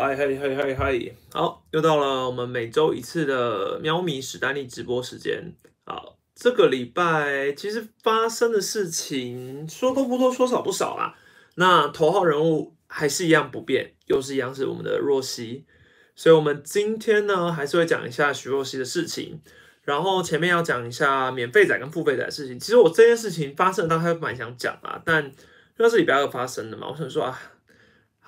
嗨嗨嗨嗨嗨！好，又到了我们每周一次的喵咪史丹利直播时间。好，这个礼拜其实发生的事情说多不多，说少不少啦。那头号人物还是一样不变，又是一样是我们的若曦。所以，我们今天呢，还是会讲一下徐若曦的事情。然后前面要讲一下免费仔跟付费仔的事情。其实我这件事情发生，当时蛮想讲啊，但因为是礼拜二发生的嘛，我想说啊。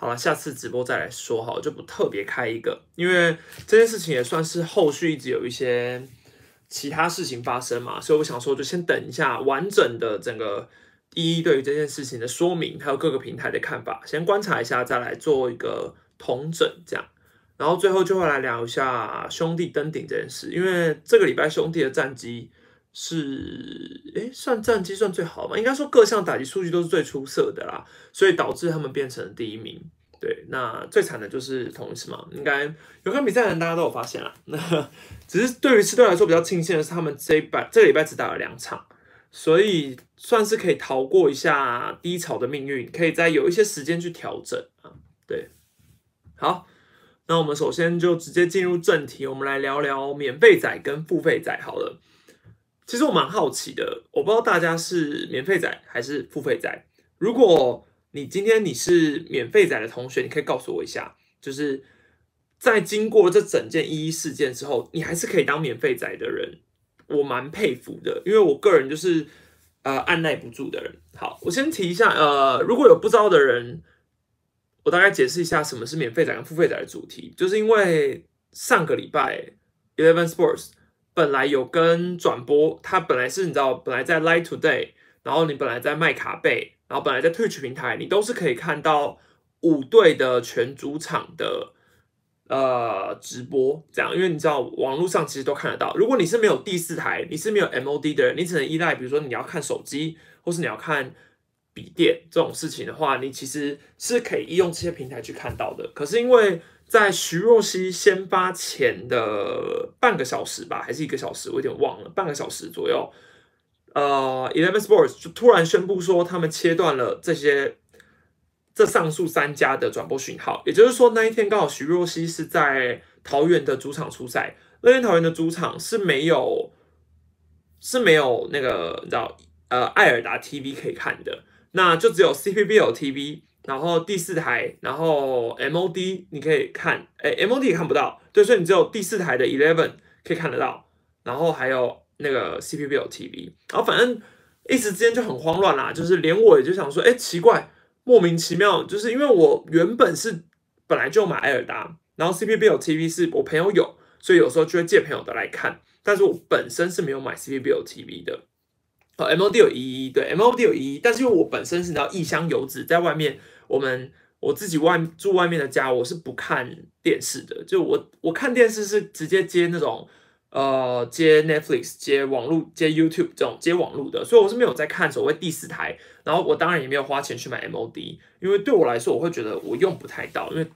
好了，下次直播再来说好，就不特别开一个，因为这件事情也算是后续一直有一些其他事情发生嘛，所以我想说就先等一下完整的整个一一对于这件事情的说明，还有各个平台的看法，先观察一下，再来做一个统整这样，然后最后就会来聊一下兄弟登顶这件事，因为这个礼拜兄弟的战绩。是，诶，算战绩算最好嘛？应该说各项打击数据都是最出色的啦，所以导致他们变成第一名。对，那最惨的就是同一次嘛，应该有看比赛的人大家都有发现啦。那只是对于狮队来说比较庆幸的是，他们这一拜这个礼拜只打了两场，所以算是可以逃过一下低潮的命运，可以再有一些时间去调整啊。对，好，那我们首先就直接进入正题，我们来聊聊免费仔跟付费仔好了。其实我蛮好奇的，我不知道大家是免费仔还是付费仔。如果你今天你是免费仔的同学，你可以告诉我一下，就是在经过这整件一一事件之后，你还是可以当免费仔的人，我蛮佩服的，因为我个人就是呃按耐不住的人。好，我先提一下，呃，如果有不知道的人，我大概解释一下什么是免费仔跟付费仔的主题，就是因为上个礼拜 Eleven Sports。本来有跟转播，他本来是你知道，本来在 Light Today，然后你本来在麦卡贝，然后本来在 Twitch 平台，你都是可以看到五队的全主场的呃直播，这样，因为你知道网络上其实都看得到。如果你是没有第四台，你是没有 MOD 的人，你只能依赖，比如说你要看手机，或是你要看笔电这种事情的话，你其实是可以用这些平台去看到的。可是因为在徐若曦先发前的半个小时吧，还是一个小时，我有点忘了，半个小时左右，呃，Eleven Sports 就突然宣布说，他们切断了这些这上述三家的转播讯号。也就是说，那一天刚好徐若曦是在桃园的主场出赛，那天桃园的主场是没有是没有那个你知道呃艾尔达 TV 可以看的，那就只有 CPBL TV。然后第四台，然后 MOD 你可以看，哎，MOD 也看不到，对，所以你只有第四台的 Eleven 可以看得到，然后还有那个 CPBL TV，然后反正一时之间就很慌乱啦，就是连我也就想说，哎，奇怪，莫名其妙，就是因为我原本是本来就买艾尔达，然后 CPBL TV 是我朋友有，所以有时候就会借朋友的来看，但是我本身是没有买 CPBL TV 的。哦，MOD 有一，对，MOD 有一，但是因为我本身是你知道异乡游子，在外面。我们我自己外住外面的家，我是不看电视的。就我我看电视是直接接那种呃接 Netflix 接网络接 YouTube 这种接网络的，所以我是没有在看所谓第四台。然后我当然也没有花钱去买 MOD，因为对我来说，我会觉得我用不太到，因为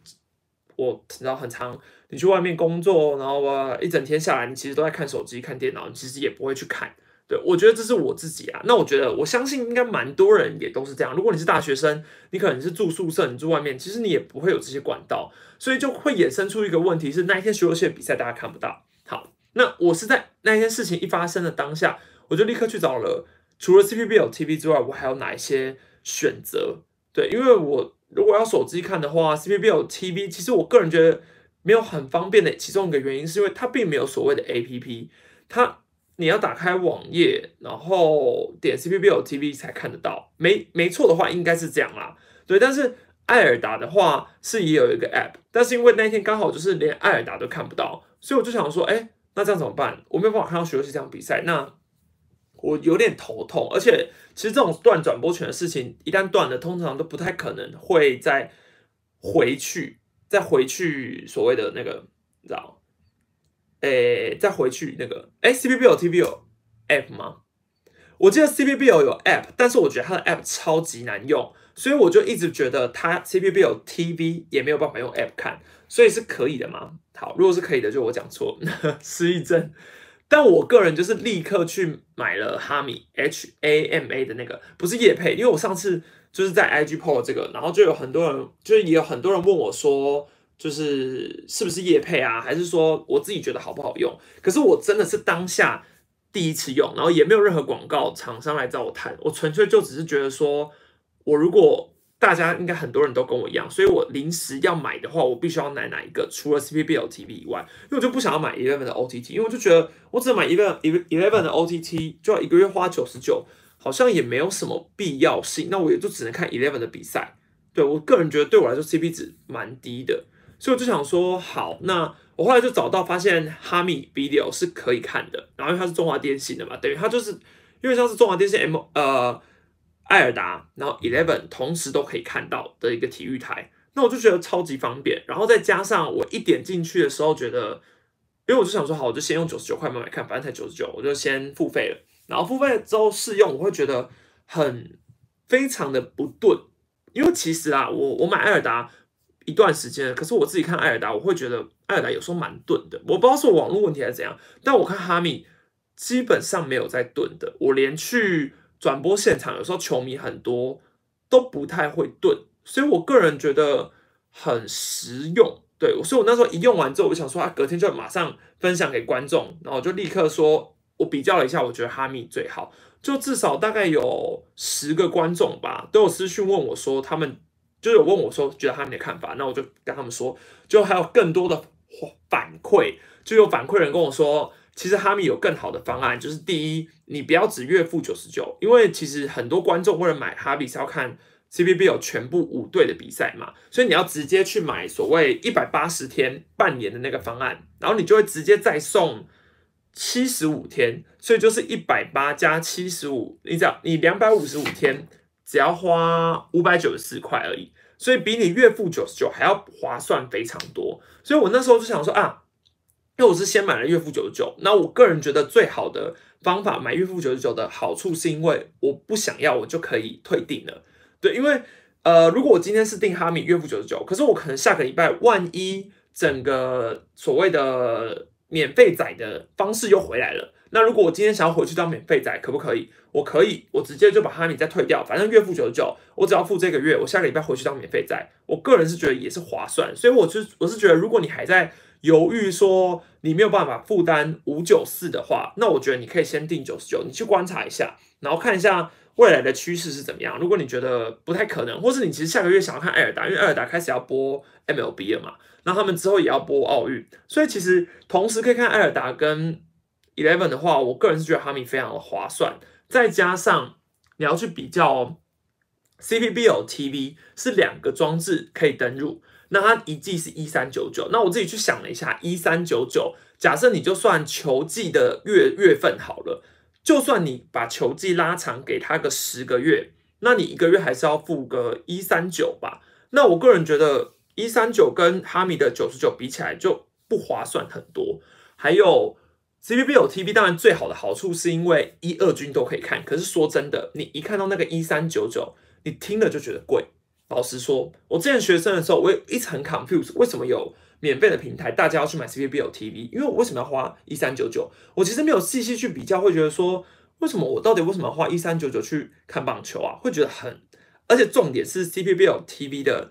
我知道很长，你去外面工作，然后我一整天下来，你其实都在看手机看电脑，你其实也不会去看。对，我觉得这是我自己啊。那我觉得，我相信应该蛮多人也都是这样。如果你是大学生，你可能是住宿舍，你住外面，其实你也不会有这些管道，所以就会衍生出一个问题是，那一天徐若曦的比赛大家看不到。那我是在那件事情一发生的当下，我就立刻去找了除了 CPBL TV 之外，我还有哪一些选择？对，因为我如果要手机看的话，CPBL TV 其实我个人觉得没有很方便的，其中一个原因是因为它并没有所谓的 APP，它。你要打开网页，然后点 CPBL TV 才看得到，没没错的话应该是这样啦。对，但是艾尔达的话是也有一个 App，但是因为那天刚好就是连艾尔达都看不到，所以我就想说，哎，那这样怎么办？我没有办法看到学习这场比赛，那我有点头痛。而且其实这种断转播权的事情，一旦断了，通常都不太可能会再回去，再回去所谓的那个，你知道。诶，再回去那个，诶 c p b l TV 有 App 吗？我记得 CPBL 有 App，但是我觉得它的 App 超级难用，所以我就一直觉得它 CPBL TV 也没有办法用 App 看，所以是可以的吗？好，如果是可以的，就我讲错，失忆症。但我个人就是立刻去买了哈米 H A M A 的那个，不是叶配，因为我上次就是在 IG PO 这个，然后就有很多人，就是也有很多人问我说。就是是不是业配啊，还是说我自己觉得好不好用？可是我真的是当下第一次用，然后也没有任何广告厂商来找我谈，我纯粹就只是觉得说，我如果大家应该很多人都跟我一样，所以我临时要买的话，我必须要买哪一个？除了 CPBL TV 以外，因为我就不想要买 Eleven 的 OTT，因为我就觉得我只买 Eleven Eleven 的 OTT 就要一个月花九十九，好像也没有什么必要性。那我也就只能看 Eleven 的比赛。对我个人觉得对我来说 CP 值蛮低的，所以我就想说好，那我后来就找到发现哈密 Video 是可以看的，然后因为它是中华电信的嘛，等于它就是因为像是中华电信 M 呃。艾尔达，然后 Eleven 同时都可以看到的一个体育台，那我就觉得超级方便。然后再加上我一点进去的时候，觉得，因为我就想说，好，我就先用九十九块买买看，反正才九十九，我就先付费了。然后付费之后试用，我会觉得很非常的不顿，因为其实啊，我我买艾尔达一段时间，可是我自己看艾尔达，我会觉得艾尔达有时候蛮钝的。我不知道是网络问题还是怎样，但我看哈密基本上没有在钝的，我连去。转播现场有时候球迷很多都不太会顿，所以我个人觉得很实用。对，所以我那时候一用完之后，我就想说啊，隔天就马上分享给观众，然后就立刻说，我比较了一下，我觉得哈密最好，就至少大概有十个观众吧，都有私讯问我说，他们就有问我说，觉得哈密的看法，那我就跟他们说，就还有更多的反馈，就有反馈人跟我说。其实哈密有更好的方案，就是第一，你不要只月付九十九，因为其实很多观众为了买哈密是要看 CBB 有全部五队的比赛嘛，所以你要直接去买所谓一百八十天半年的那个方案，然后你就会直接再送七十五天，所以就是一百八加七十五，你只要你两百五十五天只要花五百九十四块而已，所以比你月付九十九还要划算非常多，所以我那时候就想说啊。因为我是先买了月付九十九，那我个人觉得最好的方法买月付九十九的好处是因为我不想要我就可以退订了，对，因为呃如果我今天是订哈密月付九十九，可是我可能下个礼拜万一整个所谓的免费载的方式又回来了，那如果我今天想要回去当免费载，可不可以？我可以，我直接就把哈密再退掉，反正月付九十九，我只要付这个月，我下个礼拜回去当免费载，我个人是觉得也是划算，所以我就我是觉得如果你还在。犹豫说你没有办法负担五九四的话，那我觉得你可以先定九十九，你去观察一下，然后看一下未来的趋势是怎么样。如果你觉得不太可能，或是你其实下个月想要看艾尔达，因为艾尔达开始要播 MLB 了嘛，那他们之后也要播奥运，所以其实同时可以看艾尔达跟 Eleven 的话，我个人是觉得哈密非常的划算。再加上你要去比较 CPBL TV 是两个装置可以登入。那它一季是一三九九，那我自己去想了一下，一三九九，假设你就算球季的月月份好了，就算你把球季拉长给他个十个月，那你一个月还是要付个一三九吧？那我个人觉得一三九跟哈米的九十九比起来就不划算很多。还有 C P B 有 T B，当然最好的好处是因为一二军都可以看，可是说真的，你一看到那个一三九九，你听了就觉得贵。老实说，我之前学生的时候，我也一直很 confused，为什么有免费的平台，大家要去买 C P B L T V？因为我为什么要花一三九九？我其实没有细细去比较，会觉得说，为什么我到底为什么要花一三九九去看棒球啊？会觉得很，而且重点是 C P B L T V 的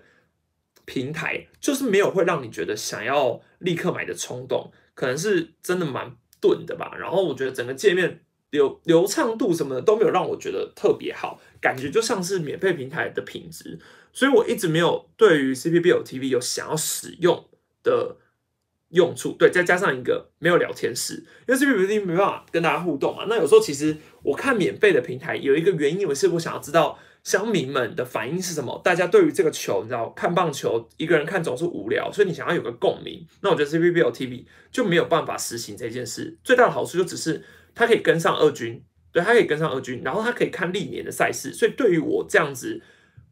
平台就是没有会让你觉得想要立刻买的冲动，可能是真的蛮钝的吧。然后我觉得整个界面。流流畅度什么的都没有让我觉得特别好，感觉就像是免费平台的品质，所以我一直没有对于 CPBL TV 有想要使用的用处。对，再加上一个没有聊天室，因为 CPBL TV 没办法跟大家互动嘛。那有时候其实我看免费的平台有一个原因，我是我想要知道乡民们的反应是什么，大家对于这个球，你知道看棒球一个人看总是无聊，所以你想要有个共鸣。那我觉得 CPBL TV 就没有办法实行这件事。最大的好处就只是。它可以跟上二军，对他可以跟上二军，然后他可以看历年的赛事，所以对于我这样子，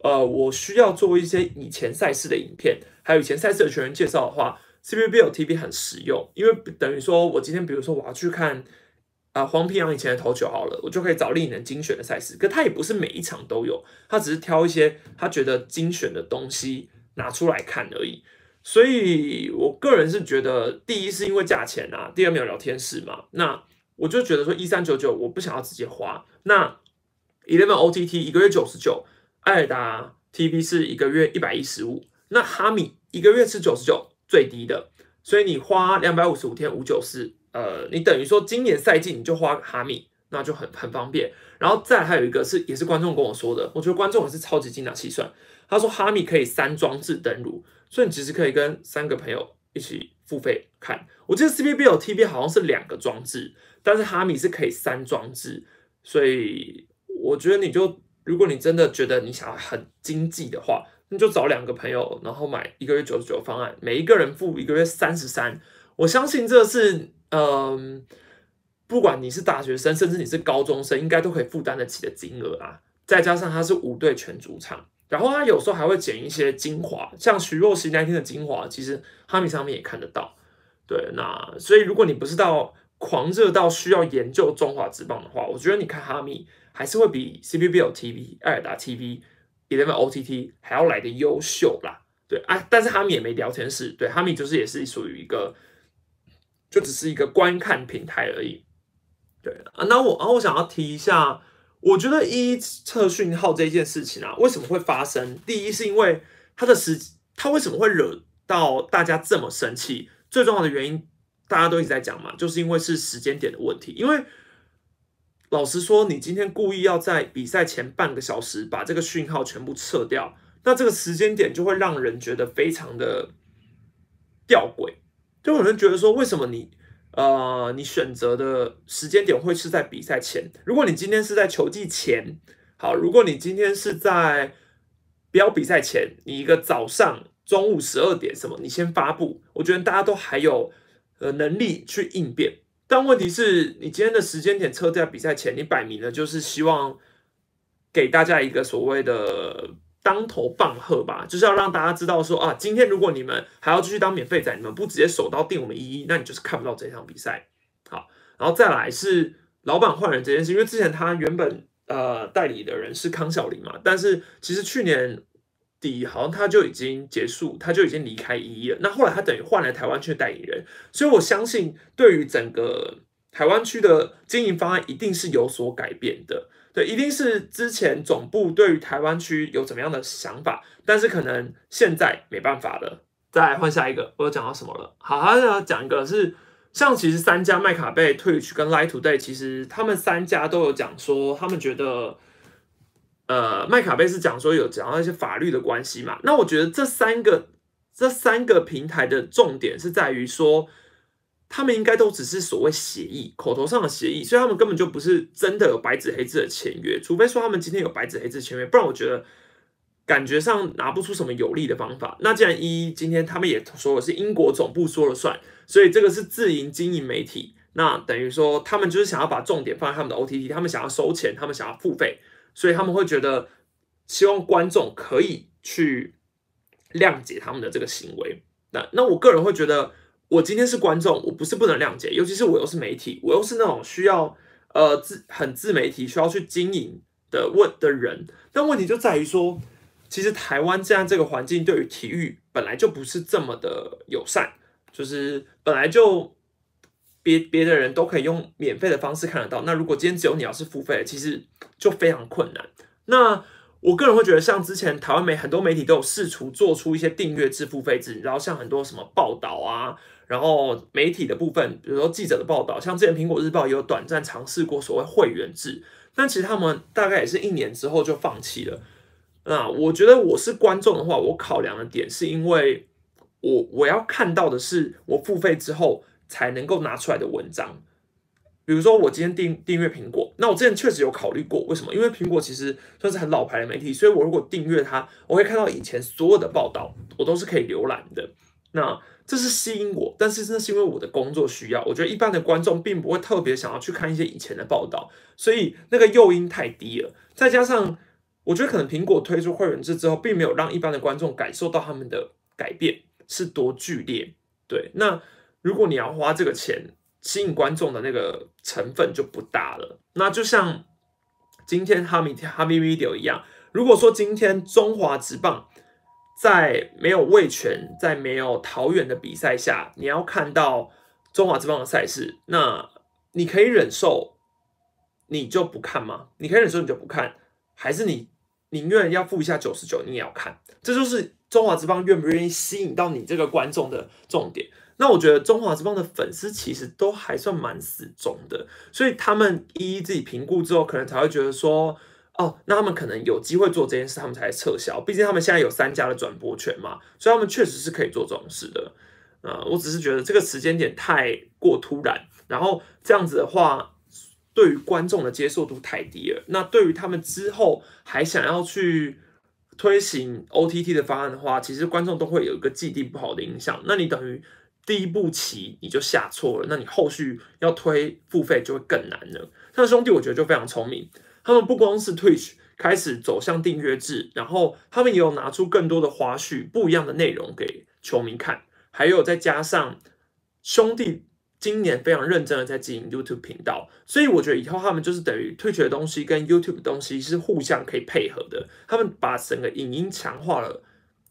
呃，我需要做一些以前赛事的影片，还有以前赛事的全员介绍的话，CBL TV 很实用，因为等于说我今天比如说我要去看啊黄平阳以前的投球好了，我就可以找历年精选的赛事，可他也不是每一场都有，他只是挑一些他觉得精选的东西拿出来看而已，所以我个人是觉得，第一是因为价钱啊，第二没有聊天室嘛，那。我就觉得说一三九九我不想要直接花，那 Eleven OTT 一个月九十九，艾尔达 TV 是一个月一百一十五，那哈米一个月是九十九最低的，所以你花两百五十五天五九四，呃，你等于说今年赛季你就花哈米，那就很很方便。然后再还有一个是也是观众跟我说的，我觉得观众也是超级精打细算。他说哈米可以三装置登录，所以你其实可以跟三个朋友一起付费看。我记得 C B B 有 T V 好像是两个装置，但是哈米是可以三装置，所以我觉得你就如果你真的觉得你想要很经济的话。你就找两个朋友，然后买一个月九十九方案，每一个人付一个月三十三。我相信这是，嗯，不管你是大学生，甚至你是高中生，应该都可以负担得起的金额啊。再加上它是五队全主场，然后它有时候还会剪一些精华，像徐若曦那天的精华，其实哈米上面也看得到。对，那所以如果你不是到狂热到需要研究中华之棒的话，我觉得你看哈密还是会比 CPBL TV、艾尔达 TV。Eleven OTT 还要来的优秀啦，对啊，但是哈米也没聊天室，对哈米就是也是属于一个，就只是一个观看平台而已，对啊，那我啊我想要提一下，我觉得一测讯号这件事情啊，为什么会发生？第一是因为它的时，它为什么会惹到大家这么生气？最重要的原因大家都一直在讲嘛，就是因为是时间点的问题，因为。老实说，你今天故意要在比赛前半个小时把这个讯号全部撤掉，那这个时间点就会让人觉得非常的吊诡。就有人觉得说，为什么你呃你选择的时间点会是在比赛前？如果你今天是在球季前，好，如果你今天是在不要比赛前，你一个早上、中午十二点什么，你先发布，我觉得大家都还有呃能力去应变。但问题是你今天的时间点撤在比赛前，你摆明了就是希望给大家一个所谓的当头棒喝吧，就是要让大家知道说啊，今天如果你们还要继续当免费仔，你们不直接手刀定我们一一，那你就是看不到这场比赛。好，然后再来是老板换人这件事，因为之前他原本呃代理的人是康小林嘛，但是其实去年。底好像他就已经结束，他就已经离开一了。那后来他等于换了台湾区代理人，所以我相信对于整个台湾区的经营方案一定是有所改变的。对，一定是之前总部对于台湾区有怎么样的想法，但是可能现在没办法了。再换下一个，我又讲到什么了？好，他要讲一个是像其实三家麦卡贝、Twitch 跟 Light Today，其实他们三家都有讲说，他们觉得。呃，麦卡贝是讲说有讲到一些法律的关系嘛？那我觉得这三个这三个平台的重点是在于说，他们应该都只是所谓协议，口头上的协议，所以他们根本就不是真的有白纸黑字的签约。除非说他们今天有白纸黑字签约，不然我觉得感觉上拿不出什么有利的方法。那既然一今天他们也说了是英国总部说了算，所以这个是自营经营媒体，那等于说他们就是想要把重点放在他们的 OTT，他们想要收钱，他们想要付费。所以他们会觉得，希望观众可以去谅解他们的这个行为。那那我个人会觉得，我今天是观众，我不是不能谅解，尤其是我又是媒体，我又是那种需要呃自很自媒体需要去经营的问的人。但问题就在于说，其实台湾这样这个环境对于体育本来就不是这么的友善，就是本来就。别别的人都可以用免费的方式看得到，那如果今天只有你要是付费，其实就非常困难。那我个人会觉得，像之前台湾媒很多媒体都有试图做出一些订阅制付费制，然后像很多什么报道啊，然后媒体的部分，比如说记者的报道，像之前苹果日报也有短暂尝试过所谓会员制，但其实他们大概也是一年之后就放弃了。那我觉得我是观众的话，我考量的点是因为我我要看到的是我付费之后。才能够拿出来的文章，比如说我今天订订阅苹果，那我之前确实有考虑过，为什么？因为苹果其实算是很老牌的媒体，所以我如果订阅它，我会看到以前所有的报道，我都是可以浏览的。那这是吸引我，但是那是因为我的工作需要。我觉得一般的观众并不会特别想要去看一些以前的报道，所以那个诱因太低了。再加上我觉得可能苹果推出会员制之后，并没有让一般的观众感受到他们的改变是多剧烈。对，那。如果你要花这个钱吸引观众的那个成分就不大了。那就像今天哈密哈密 video 一样，如果说今天中华职棒在没有卫权、在没有桃园的比赛下，你要看到中华职棒的赛事，那你可以忍受，你就不看吗？你可以忍受你就不看，还是你宁愿要付一下九十九，你也要看？这就是。中华之棒愿不愿意吸引到你这个观众的重点。那我觉得中华之邦的粉丝其实都还算蛮死忠的，所以他们一一自己评估之后，可能才会觉得说，哦，那他们可能有机会做这件事，他们才撤销。毕竟他们现在有三家的转播权嘛，所以他们确实是可以做这种事的。呃，我只是觉得这个时间点太过突然，然后这样子的话，对于观众的接受度太低了。那对于他们之后还想要去推行 OTT 的方案的话，其实观众都会有一个既定不好的影响。那你等于。第一步棋你就下错了，那你后续要推付费就会更难了。像兄弟，我觉得就非常聪明，他们不光是 Twitch 开始走向订阅制，然后他们也有拿出更多的花絮、不一样的内容给球迷看，还有再加上兄弟今年非常认真的在经营 YouTube 频道，所以我觉得以后他们就是等于 Twitch 的东西跟 YouTube 的东西是互相可以配合的，他们把整个影音强化了，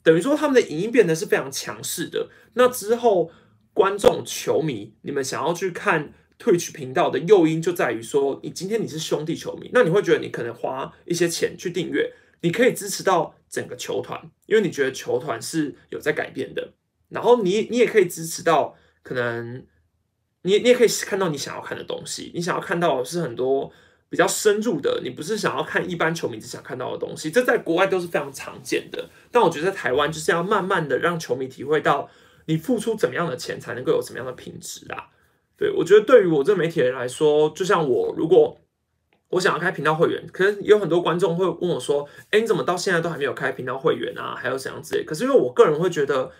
等于说他们的影音变得是非常强势的。那之后。观众、球迷，你们想要去看 Twitch 频道的诱因就在于说，你今天你是兄弟球迷，那你会觉得你可能花一些钱去订阅，你可以支持到整个球团，因为你觉得球团是有在改变的。然后你你也可以支持到，可能你你也可以看到你想要看的东西，你想要看到是很多比较深入的，你不是想要看一般球迷只想看到的东西，这在国外都是非常常见的。但我觉得在台湾就是要慢慢的让球迷体会到。你付出怎么样的钱才能够有什么样的品质啊？对我觉得对于我这媒体人来说，就像我如果我想要开频道会员，可能有很多观众会问我说：“哎，你怎么到现在都还没有开频道会员啊？还有怎样之类？”可是因为我个人会觉得，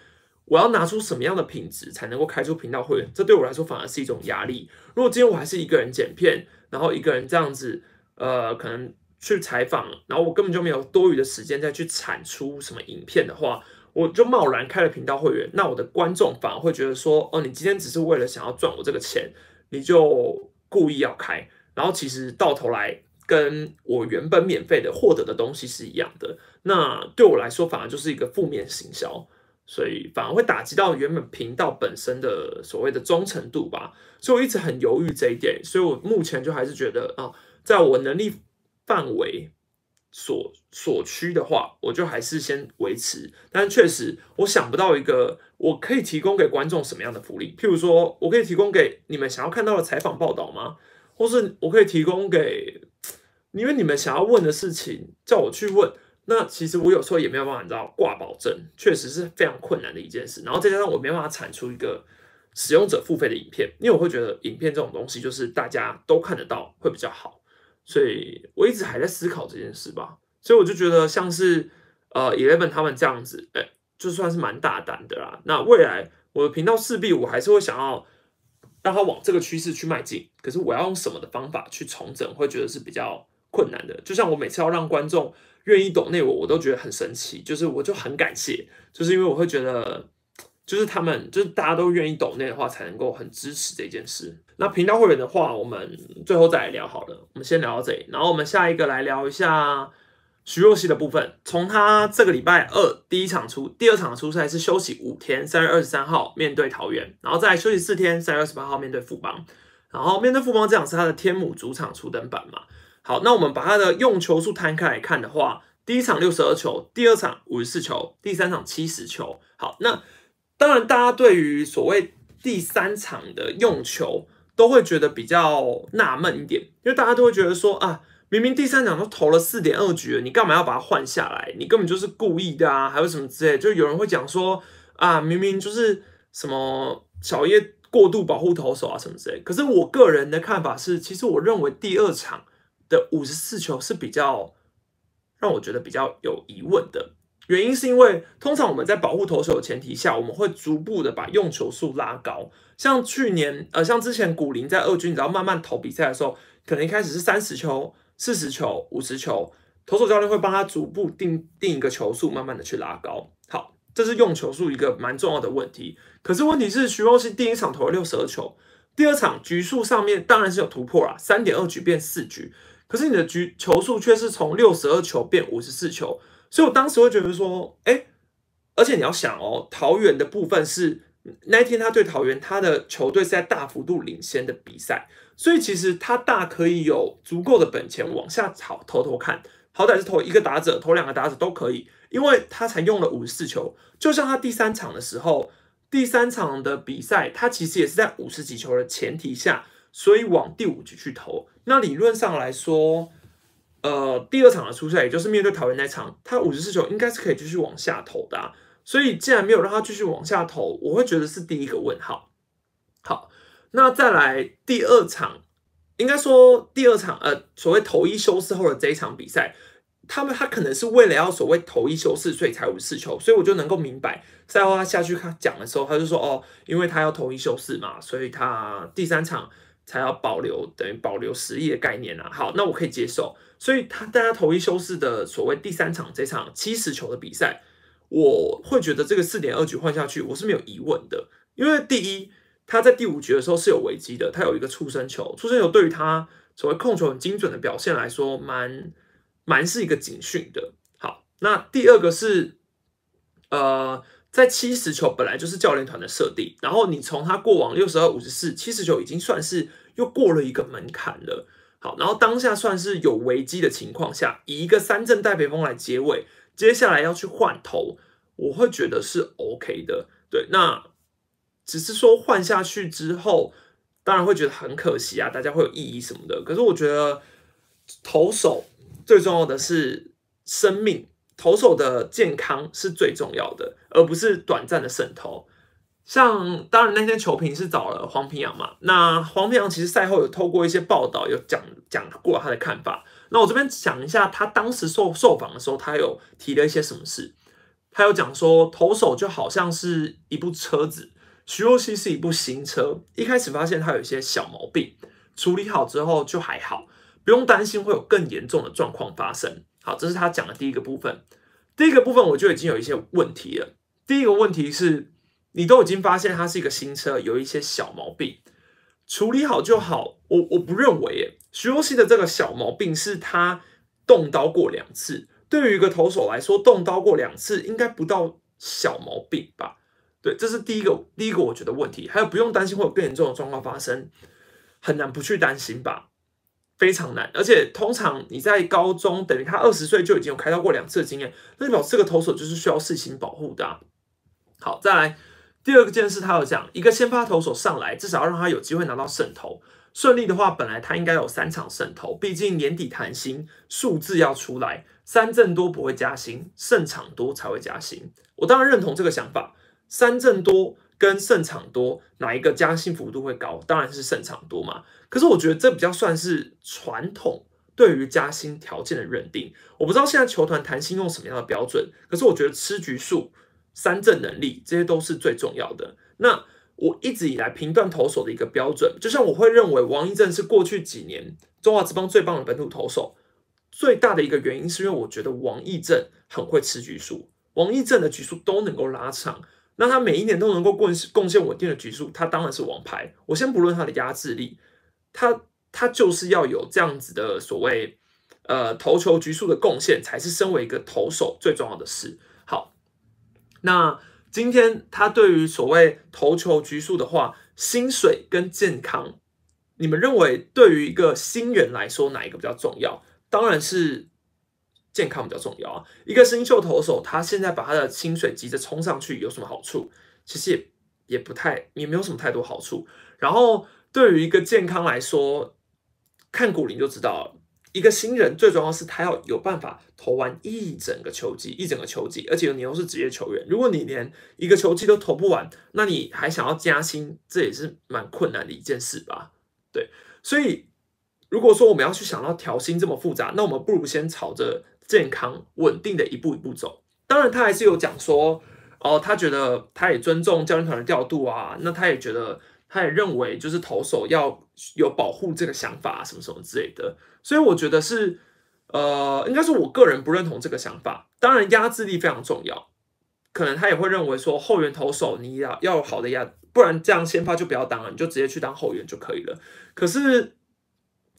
我要拿出什么样的品质才能够开出频道会员，这对我来说反而是一种压力。如果今天我还是一个人剪片，然后一个人这样子，呃，可能去采访，然后我根本就没有多余的时间再去产出什么影片的话。我就贸然开了频道会员，那我的观众反而会觉得说，哦，你今天只是为了想要赚我这个钱，你就故意要开，然后其实到头来跟我原本免费的获得的东西是一样的，那对我来说反而就是一个负面行销，所以反而会打击到原本频道本身的所谓的忠诚度吧，所以我一直很犹豫这一点，所以我目前就还是觉得啊，在我能力范围。所所需的话，我就还是先维持。但确实，我想不到一个我可以提供给观众什么样的福利。譬如说，我可以提供给你们想要看到的采访报道吗？或是我可以提供给，因为你们想要问的事情叫我去问。那其实我有时候也没有办法，你知道挂保证，确实是非常困难的一件事。然后再加上我没办法产出一个使用者付费的影片，因为我会觉得影片这种东西就是大家都看得到会比较好。所以我一直还在思考这件事吧，所以我就觉得像是呃，Eleven 他们这样子，哎，就算是蛮大胆的啦。那未来我的频道势必我还是会想要让它往这个趋势去迈进，可是我要用什么的方法去重整，会觉得是比较困难的。就像我每次要让观众愿意懂内我，我都觉得很神奇，就是我就很感谢，就是因为我会觉得。就是他们，就是大家都愿意懂那的话，才能够很支持这件事。那频道会员的话，我们最后再来聊好了。我们先聊到这里，然后我们下一个来聊一下徐若曦的部分。从他这个礼拜二第一场出，第二场出赛是休息五天，三月二十三号面对桃园，然后再休息四天，三月二十八号面对富邦。然后面对富邦这场是他的天母主场初登板嘛？好，那我们把他的用球数摊开来看的话，第一场六十二球，第二场五十四球，第三场七十球。好，那。当然，大家对于所谓第三场的用球都会觉得比较纳闷一点，因为大家都会觉得说啊，明明第三场都投了四点二局了，你干嘛要把它换下来？你根本就是故意的啊，还有什么之类？就有人会讲说啊，明明就是什么小叶过度保护投手啊什么之类。可是我个人的看法是，其实我认为第二场的五十四球是比较让我觉得比较有疑问的。原因是因为通常我们在保护投手的前提下，我们会逐步的把用球数拉高。像去年，呃，像之前古林在二军，然后慢慢投比赛的时候，可能一开始是三十球、四十球、五十球，投手教练会帮他逐步定定一个球数，慢慢的去拉高。好，这是用球数一个蛮重要的问题。可是问题是，徐若曦第一场投了六十二球，第二场局数上面当然是有突破啦，三点二局变四局，可是你的局球数却是从六十二球变五十四球。所以我当时会觉得说，哎，而且你要想哦，桃园的部分是那一天他对桃园，他的球队是在大幅度领先的比赛，所以其实他大可以有足够的本钱往下炒投投看，好歹是投一个打者，投两个打者都可以，因为他才用了五十四球，就像他第三场的时候，第三场的比赛，他其实也是在五十几球的前提下，所以往第五局去投。那理论上来说，呃，第二场的初赛，也就是面对桃园那场，他五十四球应该是可以继续往下投的。所以既然没有让他继续往下投，我会觉得是第一个问号。好，那再来第二场。应该说，第二场呃，所谓投一休四后的这一场比赛，他们他可能是为了要所谓投一休四，所以才五四球，所以我就能够明白赛后他下去他讲的时候，他就说哦，因为他要投一休四嘛，所以他第三场才要保留等于保留实力的概念啊。好，那我可以接受，所以他大家投一休四的所谓第三场这场七十球的比赛，我会觉得这个四点二局换下去，我是没有疑问的，因为第一。他在第五局的时候是有危机的，他有一个触身球，触身球对于他所谓控球很精准的表现来说，蛮蛮是一个警讯的。好，那第二个是，呃，在七十球本来就是教练团的设定，然后你从他过往六十二、五十四、七十球已经算是又过了一个门槛了。好，然后当下算是有危机的情况下，以一个三阵带北风来结尾，接下来要去换头，我会觉得是 OK 的。对，那。只是说换下去之后，当然会觉得很可惜啊，大家会有异议什么的。可是我觉得投手最重要的是生命，投手的健康是最重要的，而不是短暂的渗透。像当然那天球评是找了黄平阳嘛，那黄平阳其实赛后有透过一些报道有讲讲过他的看法。那我这边讲一下，他当时受受访的时候，他有提了一些什么事。他有讲说，投手就好像是一部车子。徐若曦是一部新车，一开始发现他有一些小毛病，处理好之后就还好，不用担心会有更严重的状况发生。好，这是他讲的第一个部分。第一个部分我就已经有一些问题了。第一个问题是，你都已经发现它是一个新车，有一些小毛病，处理好就好。我我不认为，耶，徐若曦的这个小毛病是他动刀过两次，对于一个投手来说，动刀过两次应该不到小毛病吧？对，这是第一个，第一个我觉得问题，还有不用担心会有更严重的状况发生，很难不去担心吧，非常难。而且通常你在高中，等于他二十岁就已经有开刀过两次的经验，那表这个投手就是需要事情保护的。好，再来第二个件事，他有讲一个先发投手上来，至少要让他有机会拿到胜投，顺利的话，本来他应该有三场胜投，毕竟年底谈薪，数字要出来，三阵多不会加薪，胜场多才会加薪。我当然认同这个想法。三阵多跟胜场多，哪一个加薪幅度会高？当然是胜场多嘛。可是我觉得这比较算是传统对于加薪条件的认定。我不知道现在球团谈薪用什么样的标准，可是我觉得吃局数、三阵能力这些都是最重要的。那我一直以来评断投手的一个标准，就像我会认为王一正是过去几年中华职棒最棒的本土投手，最大的一个原因是因为我觉得王义正很会吃局数，王义正的局数都能够拉长。那他每一年都能够贡贡献稳定的局数，他当然是王牌。我先不论他的压制力，他他就是要有这样子的所谓呃投球局数的贡献，才是身为一个投手最重要的事。那今天他对于所谓投球局数的话，薪水跟健康，你们认为对于一个新人来说，哪一个比较重要？当然是。健康比较重要啊！一个新秀投手，他现在把他的薪水急着冲上去，有什么好处？其实也也不太，也没有什么太多好处。然后对于一个健康来说，看古林就知道了。一个新人最重要是他要有办法投完一整个球季，一整个球季，而且你又是职业球员，如果你连一个球季都投不完，那你还想要加薪，这也是蛮困难的一件事吧？对，所以如果说我们要去想到调薪这么复杂，那我们不如先朝着。健康稳定的一步一步走，当然他还是有讲说，哦，他觉得他也尊重教练团的调度啊，那他也觉得，他也认为就是投手要有保护这个想法啊什么什么之类的，所以我觉得是，呃，应该是我个人不认同这个想法。当然压制力非常重要，可能他也会认为说后援投手你要要好的压，不然这样先发就不要当了，你就直接去当后援就可以了。可是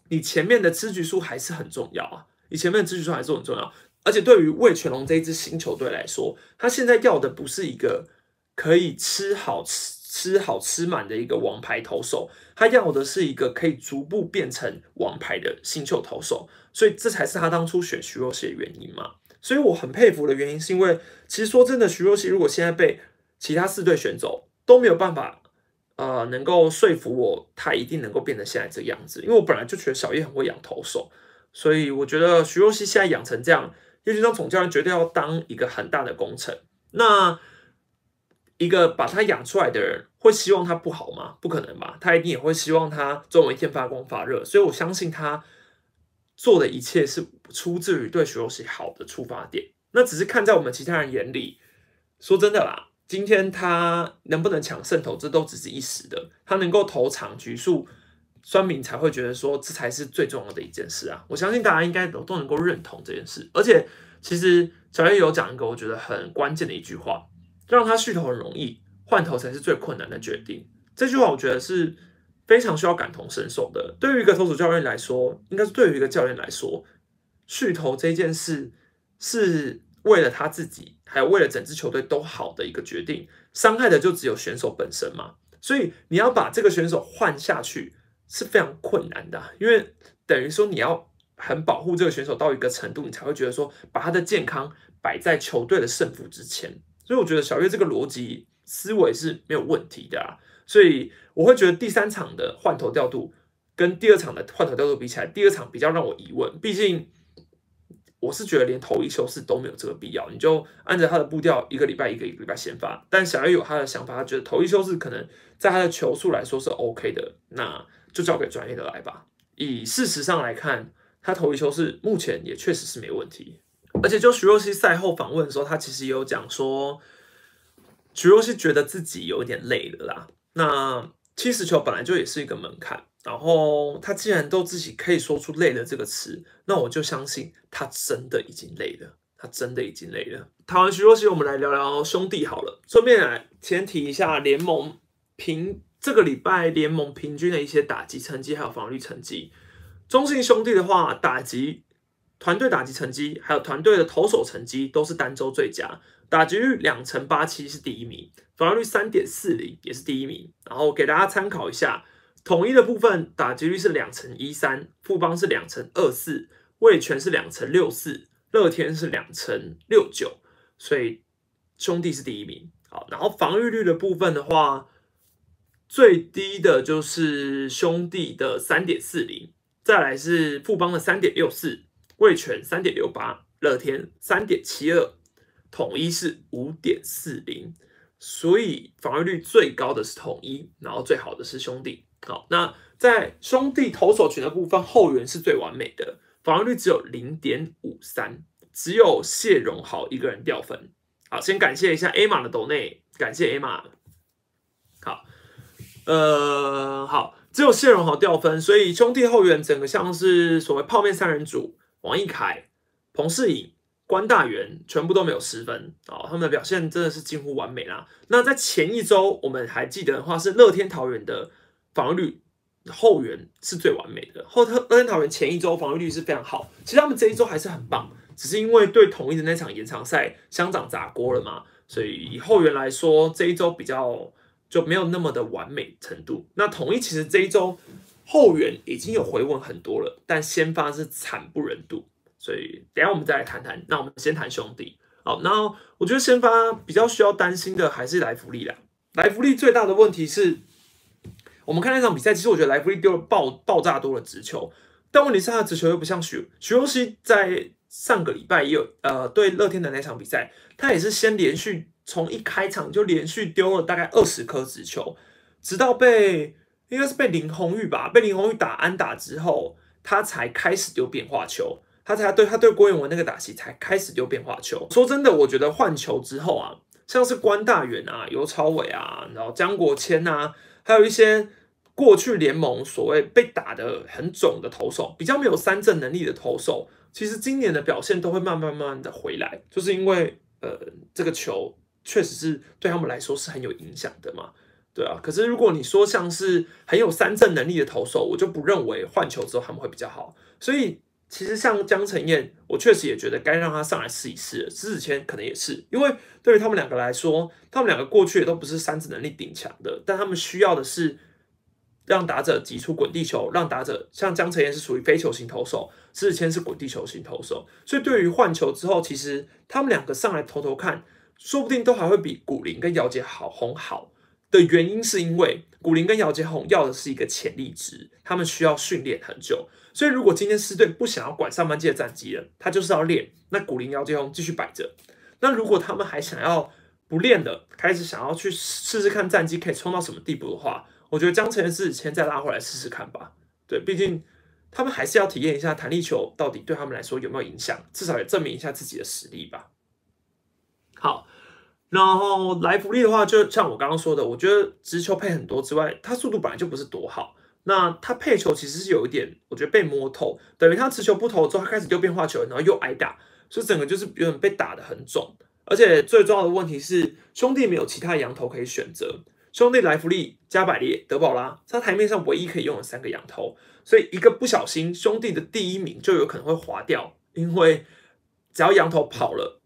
你前面的吃局数还是很重要啊。你前面的支局数还是很重要，而且对于魏全龙这一支新球队来说，他现在要的不是一个可以吃好吃吃好吃满的一个王牌投手，他要的是一个可以逐步变成王牌的新秀投手，所以这才是他当初选徐若曦的原因嘛。所以我很佩服的原因是因为，其实说真的，徐若曦如果现在被其他四队选走，都没有办法，呃，能够说服我他一定能够变成现在这个样子。因为我本来就觉得小叶很会养投手，所以我觉得徐若曦现在养成这样，叶军章总教练绝对要当一个很大的工程。那一个把他养出来的人，会希望他不好吗？不可能吧，他一定也会希望他总有一天发光发热。所以我相信他。做的一切是出自于对徐若曦好的出发点，那只是看在我们其他人眼里，说真的啦，今天他能不能抢胜投，这都只是一时的。他能够投长局数，酸民才会觉得说这才是最重要的一件事啊！我相信大家应该都都能够认同这件事。而且，其实小叶有讲一个我觉得很关键的一句话，让他续投很容易，换投才是最困难的决定。这句话我觉得是。非常需要感同身受的。对于一个投手教练来说，应该是对于一个教练来说，续投这件事是为了他自己，还有为了整支球队都好的一个决定。伤害的就只有选手本身嘛，所以你要把这个选手换下去是非常困难的，因为等于说你要很保护这个选手到一个程度，你才会觉得说把他的健康摆在球队的胜负之前。所以我觉得小月这个逻辑思维是没有问题的啊。所以我会觉得第三场的换头调度跟第二场的换头调度比起来，第二场比较让我疑问。毕竟我是觉得连投一休四都没有这个必要，你就按照他的步调，一个礼拜一个礼拜先发。但小月有他的想法，他觉得投一休四可能在他的球速来说是 OK 的，那就交给专业的来吧。以事实上来看，他投一休四目前也确实是没问题。而且就徐若曦赛后访问的时候，他其实也有讲说，徐若曦觉得自己有点累了啦。那七十球本来就也是一个门槛，然后他既然都自己可以说出“累了”这个词，那我就相信他真的已经累了，他真的已经累了。谈完徐若曦，我们来聊聊兄弟好了，顺便来前提一下联盟平这个礼拜联盟平均的一些打击成绩还有防御成绩。中信兄弟的话，打击团队打击成绩还有团队的投手成绩都是单周最佳。打击率两成八七是第一名，防御率三点四零也是第一名。然后给大家参考一下，统一的部分打击率是两成一三，富邦是两成二四，味全是两成六四，乐天是两成六九，所以兄弟是第一名。好，然后防御率的部分的话，最低的就是兄弟的三点四零，再来是富邦的三点六四，味全三点六八，乐天三点七二。统一是五点四零，所以防御率最高的是统一，然后最好的是兄弟。好，那在兄弟投手群的部分，后援是最完美的，防御率只有零点五三，只有谢荣豪一个人掉分。好，先感谢一下 A 马的斗内，感谢 A 马。好，呃，好，只有谢荣豪掉分，所以兄弟后援整个像是所谓泡面三人组，王一凯、彭世颖。关大元全部都没有失分啊，他们的表现真的是近乎完美啦。那在前一周，我们还记得的话是乐天桃园的防御率后援是最完美的。后乐天桃园前一周防御率是非常好，其实他们这一周还是很棒，只是因为对统一的那场延长赛乡长砸锅了嘛，所以以后援来说这一周比较就没有那么的完美程度。那统一其实这一周后援已经有回稳很多了，但先发是惨不忍睹。所以等下我们再来谈谈。那我们先谈兄弟。好，然后我觉得先发比较需要担心的还是莱弗利啦。莱弗利最大的问题是，我们看那场比赛，其实我觉得莱弗利丢了爆爆炸多的直球，但问题是他的直球又不像许许若曦在上个礼拜也有呃对乐天的那场比赛，他也是先连续从一开场就连续丢了大概二十颗直球，直到被应该是被林红玉吧，被林红玉打安打之后，他才开始丢变化球。他才对他对郭永文那个打戏才开始丢变化球。说真的，我觉得换球之后啊，像是关大元啊、尤朝伟啊，然后江国谦啊，还有一些过去联盟所谓被打的很肿的投手，比较没有三振能力的投手，其实今年的表现都会慢慢慢慢的回来，就是因为呃这个球确实是对他们来说是很有影响的嘛，对啊。可是如果你说像是很有三振能力的投手，我就不认为换球之后他们会比较好，所以。其实像江承燕，我确实也觉得该让他上来试一试。施子谦可能也是，因为对于他们两个来说，他们两个过去也都不是三振能力顶强的，但他们需要的是让打者挤出滚地球，让打者像江承彦是属于非球型投手，施子谦是滚地球型投手，所以对于换球之后，其实他们两个上来投投看，说不定都还会比古林跟姚杰好红好的原因，是因为古林跟姚杰红要的是一个潜力值，他们需要训练很久，所以如果今天狮队不想要管上半季的战绩了，他就是要练，那古林姚杰红继续摆着，那如果他们还想要不练的，开始想要去试试看战绩可以冲到什么地步的话。我觉得江晨是先再拉回来试试看吧。对，毕竟他们还是要体验一下弹力球到底对他们来说有没有影响，至少也证明一下自己的实力吧。好，然后莱弗利的话，就像我刚刚说的，我觉得直球配很多之外，他速度本来就不是多好。那他配球其实是有一点，我觉得被摸透，等于他持球不投之后，他开始丢变化球，然后又挨打，所以整个就是有点被打的很肿。而且最重要的问题是，兄弟没有其他羊头可以选择。兄弟莱弗利、加百列、德保拉，他台面上唯一可以用的三个羊头，所以一个不小心，兄弟的第一名就有可能会滑掉，因为只要羊头跑了，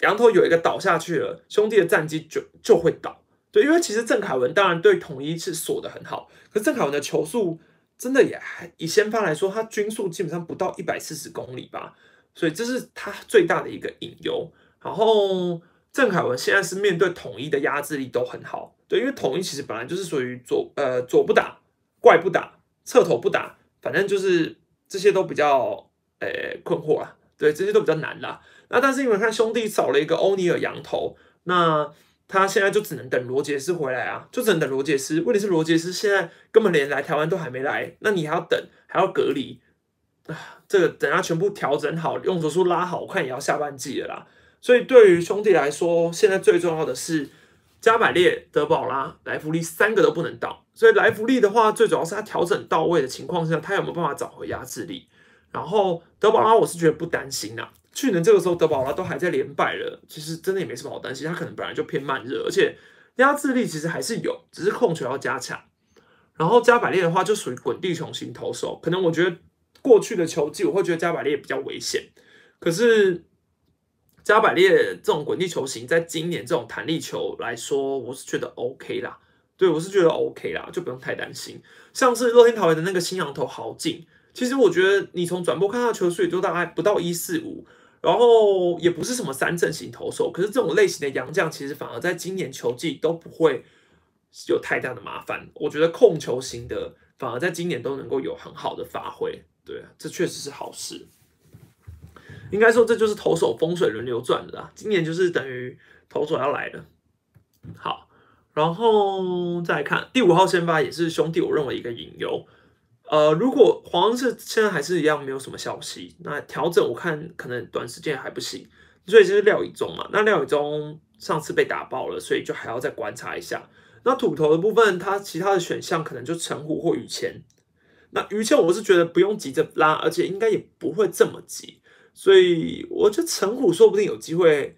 羊头有一个倒下去了，兄弟的战绩就就会倒。对，因为其实郑凯文当然对统一是锁的很好，可郑凯文的球速真的也还以先发来说，他均速基本上不到一百四十公里吧，所以这是他最大的一个隐忧。然后郑凯文现在是面对统一的压制力都很好。对，因为统一其实本来就是属于左呃左不打，怪不打，侧头不打，反正就是这些都比较呃困惑啊。对，这些都比较难啦。那但是因为看兄弟少了一个欧尼尔羊头，那他现在就只能等罗杰斯回来啊，就只能等罗杰斯。问题是罗杰斯现在根本连来台湾都还没来，那你还要等，还要隔离啊。这个等他全部调整好，用手术拉好，我看也要下半季了啦。所以对于兄弟来说，现在最重要的是。加百列、德保拉、莱弗利三个都不能倒，所以莱弗利的话，最主要是他调整到位的情况下，他有没有办法找回压制力？然后德保拉，我是觉得不担心啊。去年这个时候，德保拉都还在连败了，其实真的也没什么好担心。他可能本来就偏慢热，而且压制力其实还是有，只是控球要加强。然后加百列的话，就属于滚地球型投手，可能我觉得过去的球季，我会觉得加百列比较危险，可是。加百列这种滚地球型，在今年这种弹力球来说，我是觉得 OK 啦。对我是觉得 OK 啦，就不用太担心。像是乐天桃园的那个新羊头豪进，其实我觉得你从转播看到球速也就大概不到一四五，然后也不是什么三阵型投手，可是这种类型的洋将，其实反而在今年球季都不会有太大的麻烦。我觉得控球型的反而在今年都能够有很好的发挥，对，这确实是好事。应该说这就是投手风水轮流转的啦，今年就是等于投手要来了。好，然后再看第五号先发也是兄弟，我认为一个隐忧。呃，如果黄色现在还是一样没有什么消息，那调整我看可能短时间还不行，所以就是廖以中嘛。那廖以中上次被打爆了，所以就还要再观察一下。那土头的部分，他其他的选项可能就陈虎或于谦。那于谦我是觉得不用急着拉，而且应该也不会这么急。所以我觉得陈虎说不定有机会，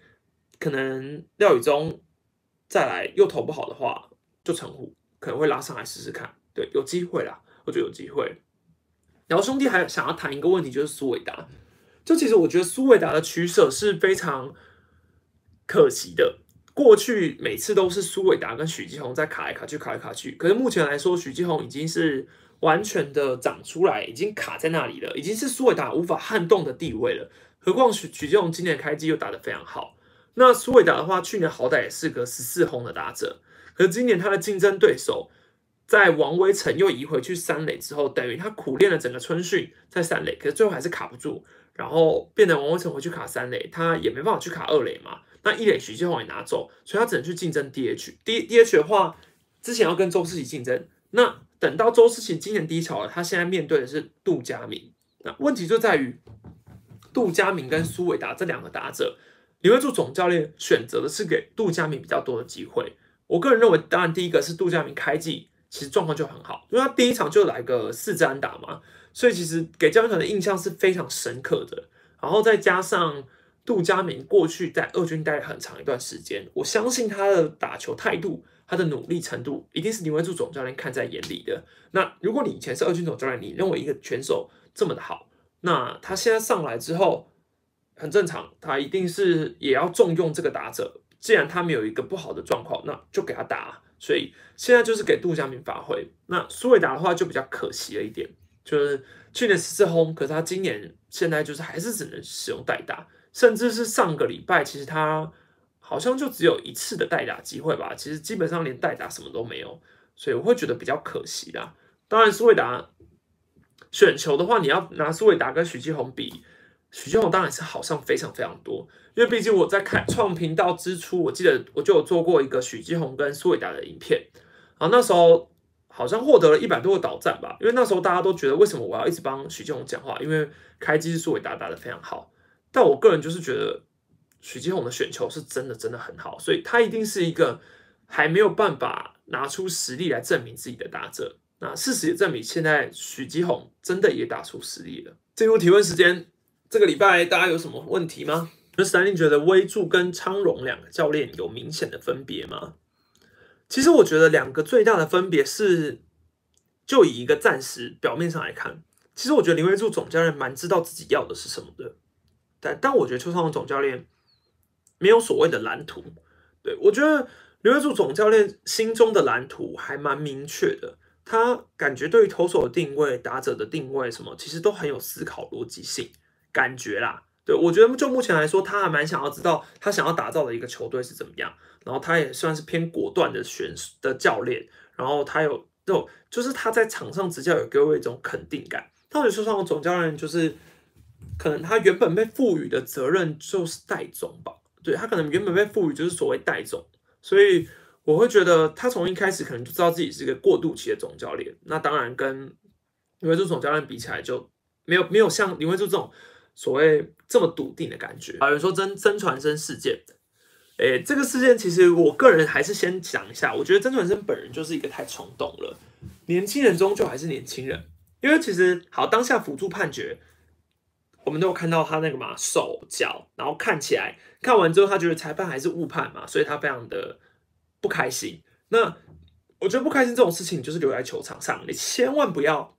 可能廖宇中再来又投不好的话，就陈虎可能会拉上来试试看。对，有机会啦，我觉得有机会。然后兄弟还想要谈一个问题，就是苏伟达。就其实我觉得苏伟达的取舍是非常可惜的。过去每次都是苏伟达跟许继红在卡来卡去，卡来卡去。可是目前来说，许继红已经是。完全的长出来，已经卡在那里了，已经是苏伟达无法撼动的地位了。何况许许继红今年开机又打得非常好。那苏伟达的话，去年好歹也是个十四轰的打者，可是今年他的竞争对手在王威成又移回去三垒之后，等于他苦练了整个春训在三垒，可是最后还是卡不住，然后变得王威成回去卡三垒，他也没办法去卡二垒嘛。那一垒许建宏也拿走，所以他只能去竞争 DH。D DH 的话，之前要跟周世奇竞争，那。等到周思齐今年低潮了，他现在面对的是杜佳明。那问题就在于杜佳明跟苏伟达这两个打者，李维柱总教练选择的是给杜佳明比较多的机会。我个人认为，当然第一个是杜佳明开季其实状况就很好，因为他第一场就来个四支安打嘛，所以其实给教练团的印象是非常深刻的。然后再加上杜佳明过去在二军待了很长一段时间，我相信他的打球态度。他的努力程度一定是林文柱总教练看在眼里的。那如果你以前是二军总教练，你认为一个选手这么的好，那他现在上来之后很正常，他一定是也要重用这个打者。既然他没有一个不好的状况，那就给他打。所以现在就是给杜佳明发挥。那苏伟达的话就比较可惜了一点，就是去年十四轰，可是他今年现在就是还是只能使用代打，甚至是上个礼拜其实他好像就只有一次的代打机会吧，其实基本上连代打什么都没有，所以我会觉得比较可惜啦。当然苏伟达选球的话，你要拿苏伟达跟许继宏比。许继宏当然是好上非常非常多，因为毕竟我在开创频道之初，我记得我就有做过一个许继宏跟苏伟达的影片，然后那时候好像获得了一百多个导赞吧，因为那时候大家都觉得为什么我要一直帮许继宏讲话，因为开机是苏伟达打的非常好，但我个人就是觉得许继宏的选球是真的真的很好，所以他一定是一个还没有办法拿出实力来证明自己的打者，那事实也证明现在许继宏真的也打出实力了。进入提问时间。这个礼拜大家有什么问题吗？那三林觉得威助跟昌荣两个教练有明显的分别吗？其实我觉得两个最大的分别是，就以一个暂时表面上来看，其实我觉得林威柱总教练蛮知道自己要的是什么的，但但我觉得邱昌荣总教练没有所谓的蓝图。对我觉得林威柱总教练心中的蓝图还蛮明确的，他感觉对于投手的定位、打者的定位什么，其实都很有思考逻辑性。感觉啦，对我觉得就目前来说，他还蛮想要知道他想要打造的一个球队是怎么样。然后他也算是偏果断的选的教练，然后他有这种就是他在场上执教有给我一种肯定感。到底说上总教练就是可能他原本被赋予的责任就是带总吧？对他可能原本被赋予就是所谓带总，所以我会觉得他从一开始可能就知道自己是一个过渡期的总教练。那当然跟林威柱总教练比起来，就没有没有像林威柱这种。所谓这么笃定的感觉，有人说真真传生事件，诶，这个事件其实我个人还是先讲一下，我觉得真传生本人就是一个太冲动了。年轻人终究还是年轻人，因为其实好当下辅助判决，我们都有看到他那个嘛手脚，然后看起来看完之后，他觉得裁判还是误判嘛，所以他非常的不开心。那我觉得不开心这种事情，就是留在球场上，你千万不要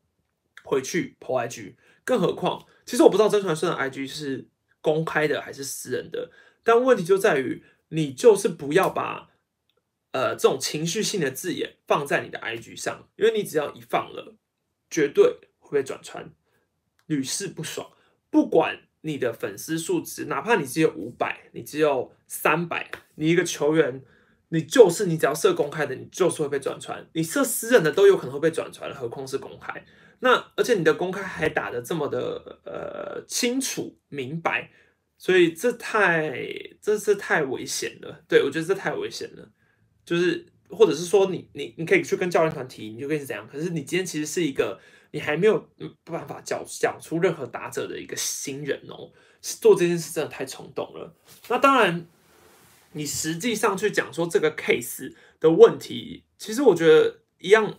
回去破 IG，更何况。其实我不知道曾传顺的 IG 是公开的还是私人的，但问题就在于你就是不要把呃这种情绪性的字眼放在你的 IG 上，因为你只要一放了，绝对会被转传，屡试不爽。不管你的粉丝数值，哪怕你只有五百，你只有三百，你一个球员，你就是你只要设公开的，你就是会被转传，你设私人的都有可能会被转传，何况是公开。那而且你的公开还打的这么的呃清楚明白，所以这太这是太危险了。对我觉得这太危险了，就是或者是说你你你可以去跟教练团提，你就可以是怎样。可是你今天其实是一个你还没有办法讲讲出任何打者的一个新人哦，做这件事真的太冲动了。那当然，你实际上去讲说这个 case 的问题，其实我觉得一样。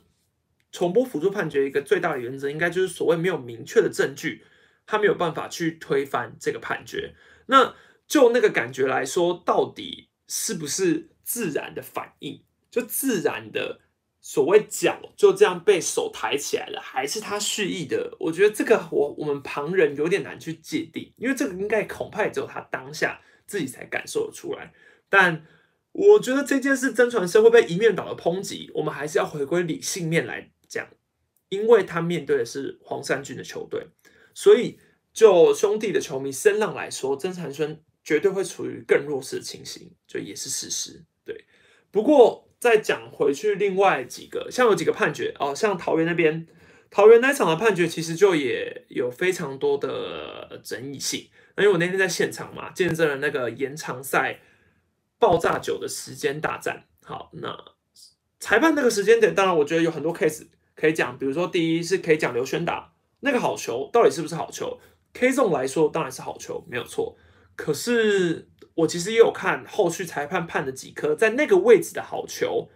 重播辅助判决一个最大的原则，应该就是所谓没有明确的证据，他没有办法去推翻这个判决。那就那个感觉来说，到底是不是自然的反应？就自然的所谓脚就这样被手抬起来了，还是他蓄意的？我觉得这个我我们旁人有点难去界定，因为这个应该恐怕也只有他当下自己才感受得出来。但我觉得这件事真传社会被一面倒的抨击，我们还是要回归理性面来。讲，因为他面对的是黄山军的球队，所以就兄弟的球迷声浪来说，曾传孙绝对会处于更弱势的情形，就也是事实。对，不过再讲回去，另外几个像有几个判决哦，像桃园那边，桃园那场的判决其实就也有非常多的争议性。那因为我那天在现场嘛，见证了那个延长赛爆炸酒的时间大战。好，那。裁判那个时间点，当然我觉得有很多 case 可以讲，比如说第一是可以讲刘轩打那个好球到底是不是好球，K 中来说当然是好球，没有错。可是我其实也有看后续裁判判的几颗在那个位置的好球，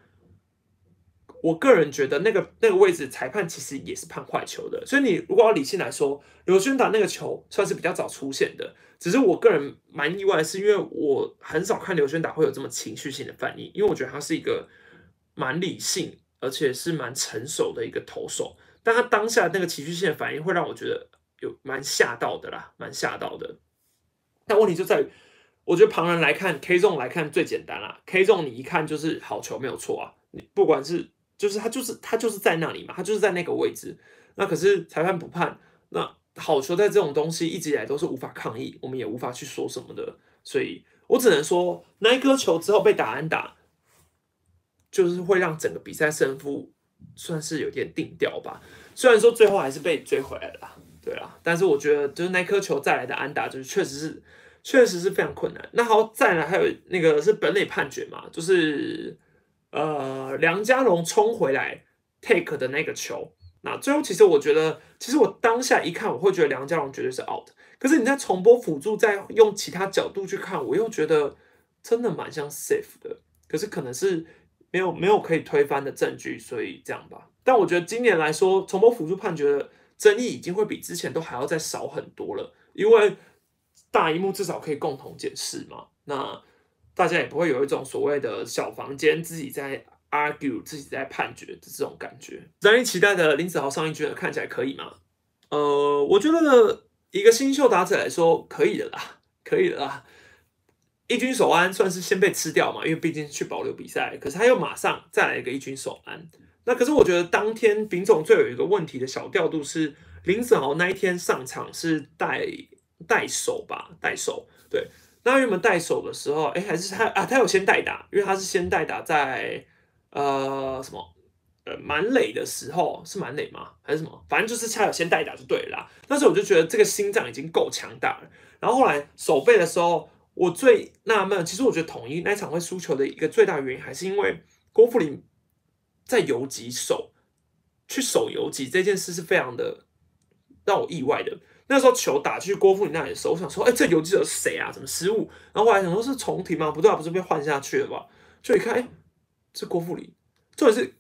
我个人觉得那个那个位置裁判其实也是判坏球的。所以你如果要理性来说，刘轩打那个球算是比较早出现的，只是我个人蛮意外，是因为我很少看刘轩打会有这么情绪性的反应，因为我觉得他是一个。蛮理性，而且是蛮成熟的一个投手，但他当下那个情绪性的反应会让我觉得有蛮吓到的啦，蛮吓到的。但问题就在于，我觉得旁人来看，K 中来看最简单啦，K 中你一看就是好球没有错啊，你不管是就是他就是他就是在那里嘛，他就是在那个位置。那可是裁判不判，那好球在这种东西一直以来都是无法抗议，我们也无法去说什么的。所以我只能说，那一颗球之后被打安打，就是会让整个比赛胜负算是有点定调吧。虽然说最后还是被追回来了，对啊，但是我觉得就是那颗球再来的安打，就是确实是确实是非常困难。那好，再来还有那个是本垒判决嘛，就是呃梁家龙冲回来 take 的那个球。那最后其实我觉得，其实我当下一看，我会觉得梁家龙绝对是 out。可是你在重播辅助，再用其他角度去看，我又觉得真的蛮像 safe 的。可是可能是没有没有可以推翻的证据，所以这样吧。但我觉得今年来说，重播辅助判决的争议已经会比之前都还要再少很多了，因为大荧幕至少可以共同检视嘛。那大家也不会有一种所谓的小房间自己在。argue 自己在判决的这种感觉，让人期待的林子豪上一局看起来可以吗？呃，我觉得一个新秀打者来说可以的啦，可以的啦。一军守安算是先被吃掉嘛，因为毕竟去保留比赛，可是他又马上再来一个一军守安。那可是我觉得当天丙总最有一个问题的小调度是林子豪那一天上场是带带手吧，带手。对，那原本带手的时候，哎，还是他啊，他有先代打，因为他是先代打在。呃，什么？呃，满垒的时候是满垒吗？还是什么？反正就是他有先代打就对了。那时候我就觉得这个心脏已经够强大了。然后后来守备的时候，我最纳闷，其实我觉得统一那场会输球的一个最大原因，还是因为郭富林在游击守去守游击这件事是非常的让我意外的。那时候球打去郭富林那里的时候，我想说，哎，这游击者是谁啊？怎么失误？然后后来想说是重提吗？不对啊，不是被换下去了吧？就一看，哎。是郭富林，重点是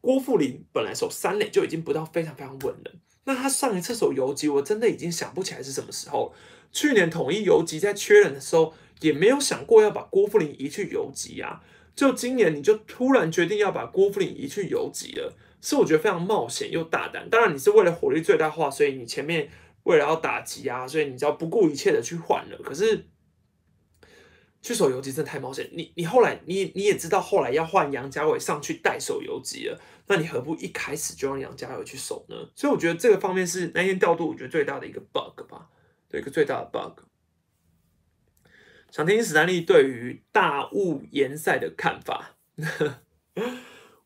郭富林本来守三垒就已经不到非常非常稳了。那他上一次守游击，我真的已经想不起来是什么时候。去年统一游击在缺人的时候，也没有想过要把郭富林移去游击啊。就今年你就突然决定要把郭富林移去游击了，是我觉得非常冒险又大胆。当然你是为了火力最大化，所以你前面为了要打击啊，所以你只要不顾一切的去换了。可是。去守游击真的太冒险，你你后来你你也知道后来要换杨家伟上去代守游击了，那你何不一开始就让杨家伟去守呢？所以我觉得这个方面是那天调度我觉得最大的一个 bug 吧，有一个最大的 bug。想听史丹利对于大雾延赛的看法。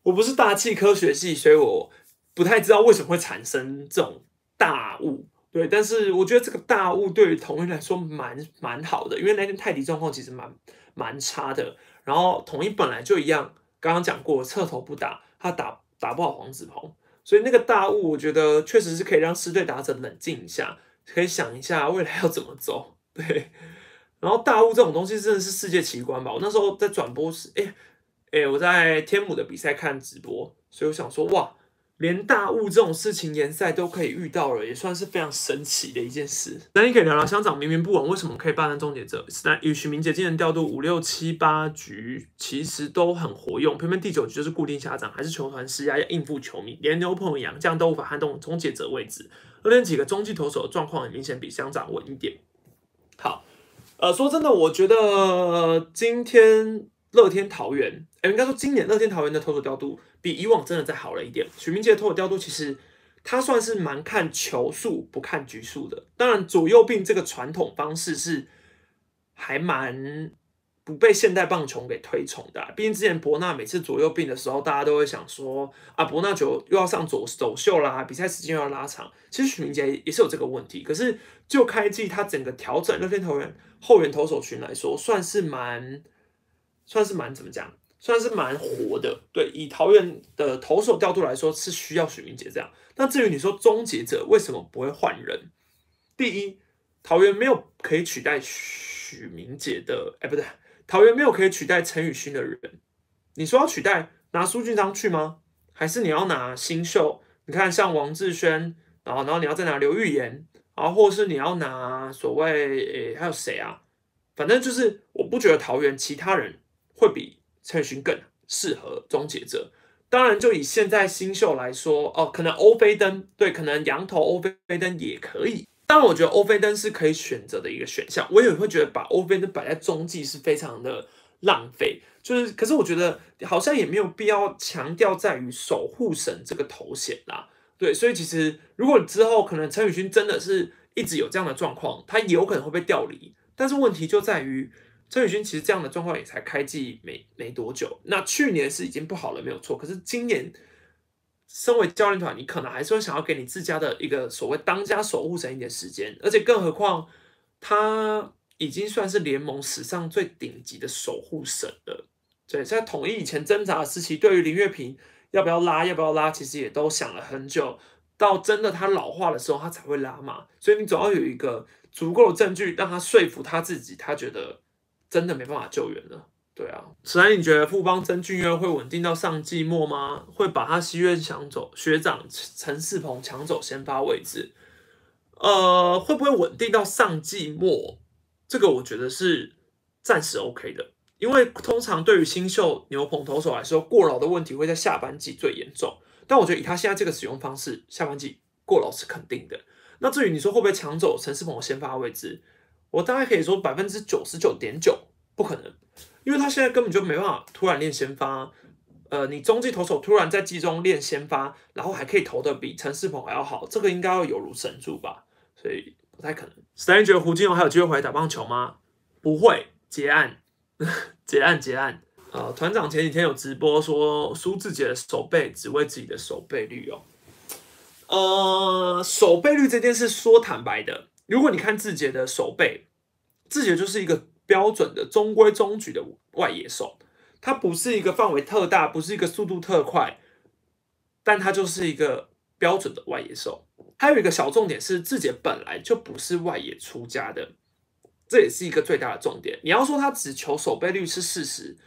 我不是大气科学系，所以我不太知道为什么会产生这种大雾。对，但是我觉得这个大雾对于统一来说蛮蛮好的，因为那天泰迪状况其实蛮蛮差的。然后统一本来就一样，刚刚讲过侧头不打，他打打不好黄子鹏，所以那个大雾我觉得确实是可以让狮队打者冷静一下，可以想一下未来要怎么走。对，然后大雾这种东西真的是世界奇观吧？我那时候在转播时，哎哎，我在天母的比赛看直播，所以我想说哇。连大雾这种事情联赛都可以遇到了，也算是非常神奇的一件事。那你可以聊聊乡长明明不稳，为什么可以霸占终结者？那与许明杰今年调度五六七八局，其实都很活用，偏偏第九局就是固定下场，还是球团施压要应付球迷，连牛棚一样，这样都无法撼动终结者位置。而且几个中继投手的状况，很明显比乡长稳一点。好，呃，说真的，我觉得今天。乐天桃园，哎，应该说今年乐天桃园的投手调度比以往真的再好了一点。许明杰的投手调度其实他算是蛮看球数不看局数的。当然左右并这个传统方式是还蛮不被现代棒球给推崇的。毕竟之前伯纳每次左右并的时候，大家都会想说啊，伯纳九又要上左走秀啦，比赛时间又要拉长。其实许明杰也是有这个问题。可是就开季他整个调整乐天桃园后援投手群来说，算是蛮。算是蛮怎么讲，算是蛮活的。对，以桃园的投手调度来说，是需要许明杰这样。那至于你说终结者为什么不会换人？第一，桃园没有可以取代许明杰的，哎，不对，桃园没有可以取代陈宇勋的人。你说要取代拿苏俊章去吗？还是你要拿新秀？你看像王志轩，然后然后你要再拿刘玉言，然后或是你要拿所谓诶还有谁啊？反正就是我不觉得桃园其他人。会比陈宇勋更适合终结者。当然，就以现在新秀来说，哦，可能欧菲登对，可能羊头欧菲登也可以。当然，我觉得欧菲登是可以选择的一个选项。我也会觉得把欧菲登摆在中继是非常的浪费。就是，可是我觉得好像也没有必要强调在于守护神这个头衔啦。对，所以其实如果之后可能陈宇勋真的是一直有这样的状况，他有可能会被调离。但是问题就在于陈宇勋其实这样的状况也才开季没没多久，那去年是已经不好了没有错，可是今年身为教练团，你可能还是会想要给你自家的一个所谓当家守护神一点时间，而且更何况他已经算是联盟史上最顶级的守护神了。对，在统一以前挣扎的时期，对于林月平。要不要拉？要不要拉？其实也都想了很久，到真的他老化的时候，他才会拉嘛。所以你总要有一个足够的证据，让他说服他自己，他觉得真的没办法救援了。对啊，史然你觉得富邦曾俊岳会稳定到上季末吗？会把他西院抢走，学长陈世鹏抢走先发位置？呃，会不会稳定到上季末？这个我觉得是暂时 OK 的。因为通常对于新秀牛棚投手来说，过劳的问题会在下半季最严重。但我觉得以他现在这个使用方式，下半季过劳是肯定的。那至于你说会不会抢走陈世鹏的先发位置，我大概可以说百分之九十九点九不可能，因为他现在根本就没办法突然练先发。呃，你中继投手突然在季中练先发，然后还可以投的比陈世鹏还要好，这个应该要有如神助吧？所以不太可能。a n 觉得胡金龙还有机会回来打棒球吗？不会，结案。结案结案啊！团长前几天有直播说苏志杰的守备只为自己的守备率哦。呃，守备率这件事说坦白的，如果你看志杰的守备，志杰就是一个标准的中规中矩的外野手，他不是一个范围特大，不是一个速度特快，但他就是一个标准的外野手。还有一个小重点是，志杰本来就不是外野出家的。这也是一个最大的重点。你要说他只求守备率是事实，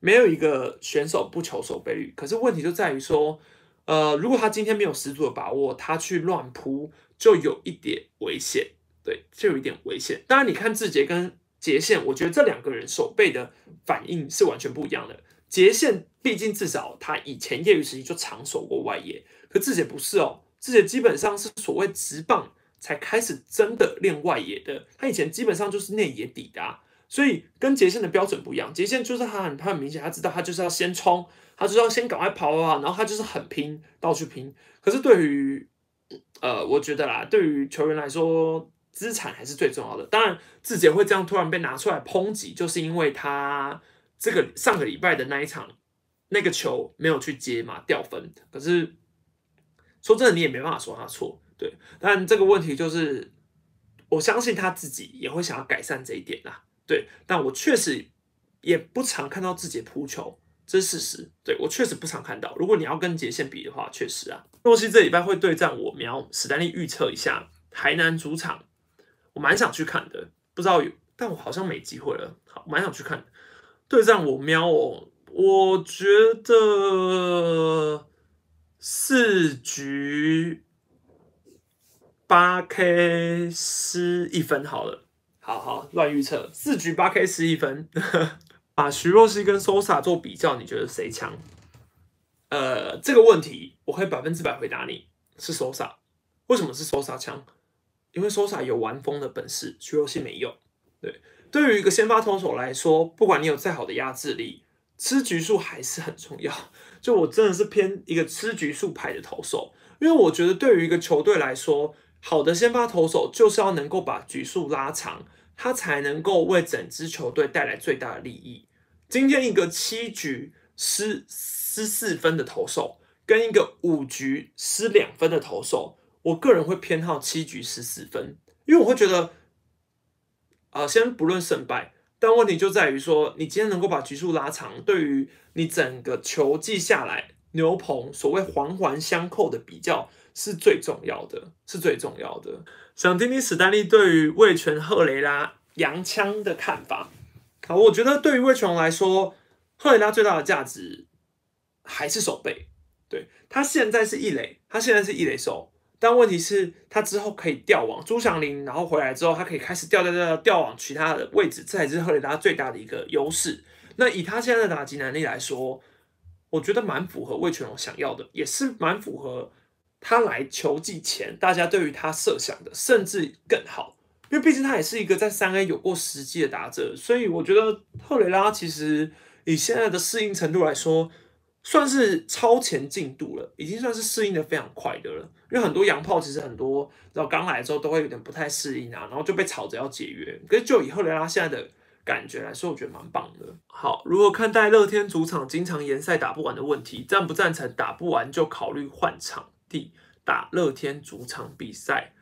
没有一个选手不求守备率。可是问题就在于说，呃，如果他今天没有十足的把握，他去乱扑，就有一点危险。对，就有一点危险。当然，你看志杰跟杰线，我觉得这两个人守备的反应是完全不一样的。杰线毕竟至少他以前业余时期就常守过外野，可志杰不是哦，志杰基本上是所谓直棒。才开始真的练外野的，他以前基本上就是内野底的，所以跟杰线的标准不一样。杰线就是他很他很明显，他知道他就是要先冲，他就是要先赶快跑啊，然后他就是很拼，到处拼。可是对于呃，我觉得啦，对于球员来说，资产还是最重要的。当然，志杰会这样突然被拿出来抨击，就是因为他这个上个礼拜的那一场那个球没有去接嘛，掉分。可是说真的，你也没办法说他错。对，但这个问题就是，我相信他自己也会想要改善这一点啦。对，但我确实也不常看到自己扑球，这是事实。对我确实不常看到。如果你要跟杰线比的话，确实啊。洛西这礼拜会对战我苗，史丹利预测一下台南主场，我蛮想去看的，不知道有，但我好像没机会了。好，蛮想去看对战我喵哦，我觉得四局。八 K 失一分好了，好好乱预测，四局八 K 失一分，把徐若曦跟 Sosa 做比较，你觉得谁强？呃，这个问题我可以百分之百回答你是 Sosa。为什么是 Sosa 强？因为 Sosa 有玩风的本事，徐若曦没有。对，对于一个先发投手来说，不管你有再好的压制力，吃局数还是很重要。就我真的是偏一个吃局数牌的投手，因为我觉得对于一个球队来说。好的先发投手就是要能够把局数拉长，他才能够为整支球队带来最大的利益。今天一个七局失失四分的投手，跟一个五局失两分的投手，我个人会偏好七局十四分，因为我会觉得，啊，先不论胜败，但问题就在于说，你今天能够把局数拉长，对于你整个球季下来，牛棚所谓环环相扣的比较。是最重要的，是最重要的。想听听史丹利对于魏权赫雷拉洋枪的看法。好，我觉得对于魏权来说，赫雷拉最大的价值还是守备。对他现在是异垒，他现在是异垒手，但问题是，他之后可以调往朱祥林，然后回来之后，他可以开始调调调调往其他的位置，这才是赫雷拉最大的一个优势。那以他现在的打击能力来说，我觉得蛮符合魏全龙想要的，也是蛮符合。他来球季前，大家对于他设想的甚至更好，因为毕竟他也是一个在三 A 有过实际的打者，所以我觉得赫雷拉其实以现在的适应程度来说，算是超前进度了，已经算是适应的非常快的了。因为很多洋炮其实很多，然后刚来之后都会有点不太适应啊，然后就被吵着要解约。可是就以赫雷拉现在的感觉来说，我觉得蛮棒的。好，如何看待乐天主场经常延赛打不完的问题？赞不赞成打不完就考虑换场地打乐天主场比赛？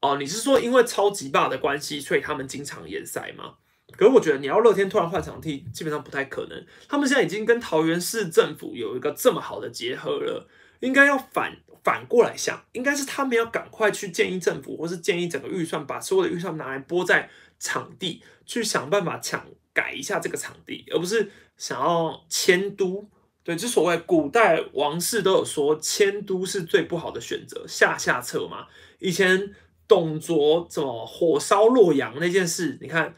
哦，你是说因为超级霸的关系，所以他们经常延赛吗？可是我觉得你要乐天突然换场地，基本上不太可能。他们现在已经跟桃园市政府有一个这么好的结合了，应该要反反过来想，应该是他们要赶快去建议政府，或是建议整个预算，把所有的预算拿来拨在场地，去想办法抢改一下这个场地，而不是想要迁都。对，就所谓古代王室都有说迁都是最不好的选择，下下策嘛。以前董卓怎么火烧洛阳那件事，你看。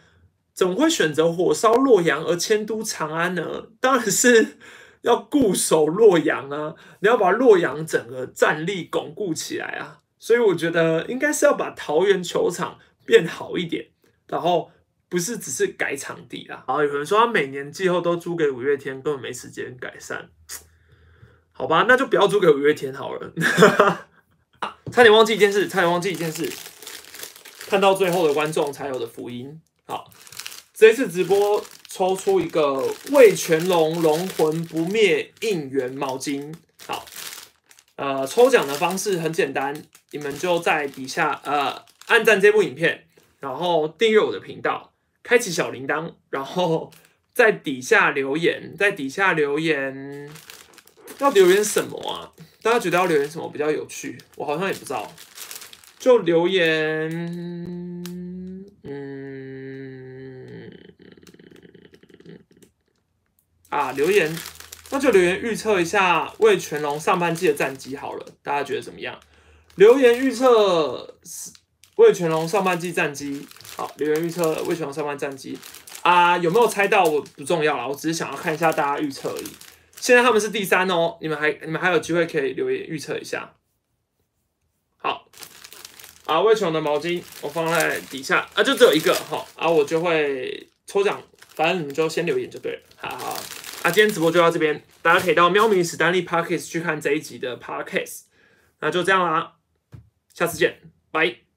怎么会选择火烧洛阳而迁都长安呢？当然是要固守洛阳啊！你要把洛阳整个战力巩固起来啊！所以我觉得应该是要把桃园球场变好一点，然后不是只是改场地啦。好，有人说他每年季后都租给五月天，根本没时间改善。好吧，那就不要租给五月天好了。差点忘记一件事，差点忘记一件事，看到最后的观众才有的福音。好。这次直播抽出一个魏全龙龙魂不灭应援毛巾，好，呃，抽奖的方式很简单，你们就在底下呃按赞这部影片，然后订阅我的频道，开启小铃铛，然后在底下留言，在底下留言要留言什么啊？大家觉得要留言什么比较有趣？我好像也不知道，就留言，嗯。啊，留言，那就留言预测一下魏全龙上半季的战绩好了，大家觉得怎么样？留言预测魏全龙上半季战绩，好，留言预测魏全龙上半战绩啊，有没有猜到？我不重要啦，我只是想要看一下大家预测而已。现在他们是第三哦，你们还你们还有机会可以留言预测一下。好，啊，魏全龙的毛巾我放在底下啊，就只有一个哈，啊，我就会抽奖。反正你们就先留言就对了，好好今天直播就到这边，大家可以到喵咪史丹利 Parkes 去看这一集的 Parkes，那就这样啦，下次见，拜。